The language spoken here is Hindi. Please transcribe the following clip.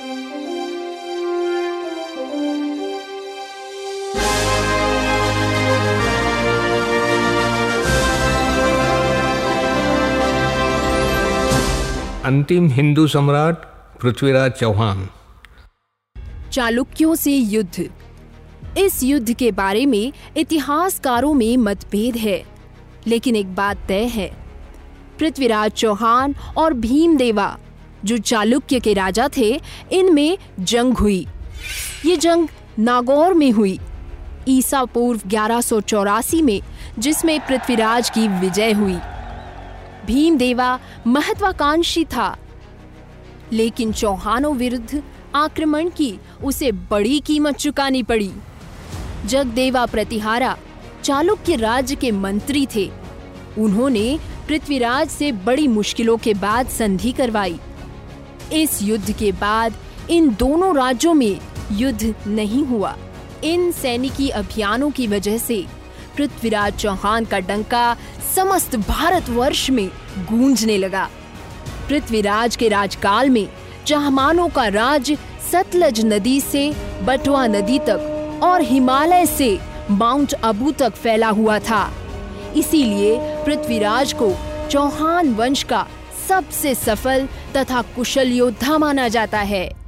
अंतिम हिंदू सम्राट पृथ्वीराज चौहान। चालुक्यों से युद्ध। इस युद्ध के बारे में इतिहासकारों में मतभेद है, लेकिन एक बात तय है। पृथ्वीराज चौहान और भीमदेवा जो चालुक्य के राजा थे, इनमें जंग हुई। ये जंग नागौर में हुई। ईसा पूर्व ग्यारह में, जिसमें पृथ्वीराज की विजय हुई। भीमदेवा महत्वाकांक्षी था। लेकिन चौहानों विरुद्ध आक्रमण की उसे बड़ी कीमत चुकानी पड़ी। जगदेवा प्रतिहारा चालुक्य राज्य के मंत्री थे। उन्होंने पृथ्वीराज से बड़ी मुश्किलों के बाद संधि करवाई। इस युद्ध के बाद इन दोनों राज्यों में युद्ध नहीं हुआ। इन सैनिकी अभियानों की वजह से पृथ्वीराज चौहान का डंका समस्त भारतवर्ष में गूंजने लगा। पृथ्वीराज के राजकाल में चहमानों का राज सतलज नदी से बटवा नदी तक और हिमालय से माउंट अबू तक फैला हुआ था। इसीलिए पृथ्वीराज को चौहान वंश का सबसे सफल तथा कुशल योद्धा माना जाता है।